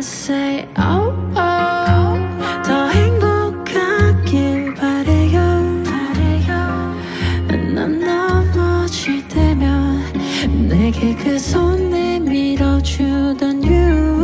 Say oh oh 더 행복하길 바래요. 난 넘어질 때면 내게 그 손 내밀어주던 you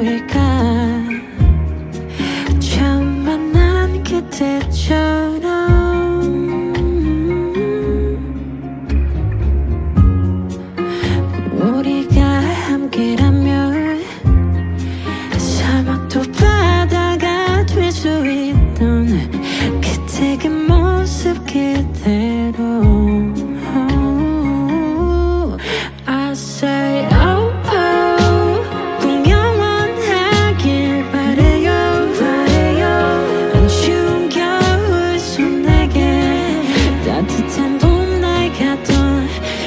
일까? 처음 만난 그때처럼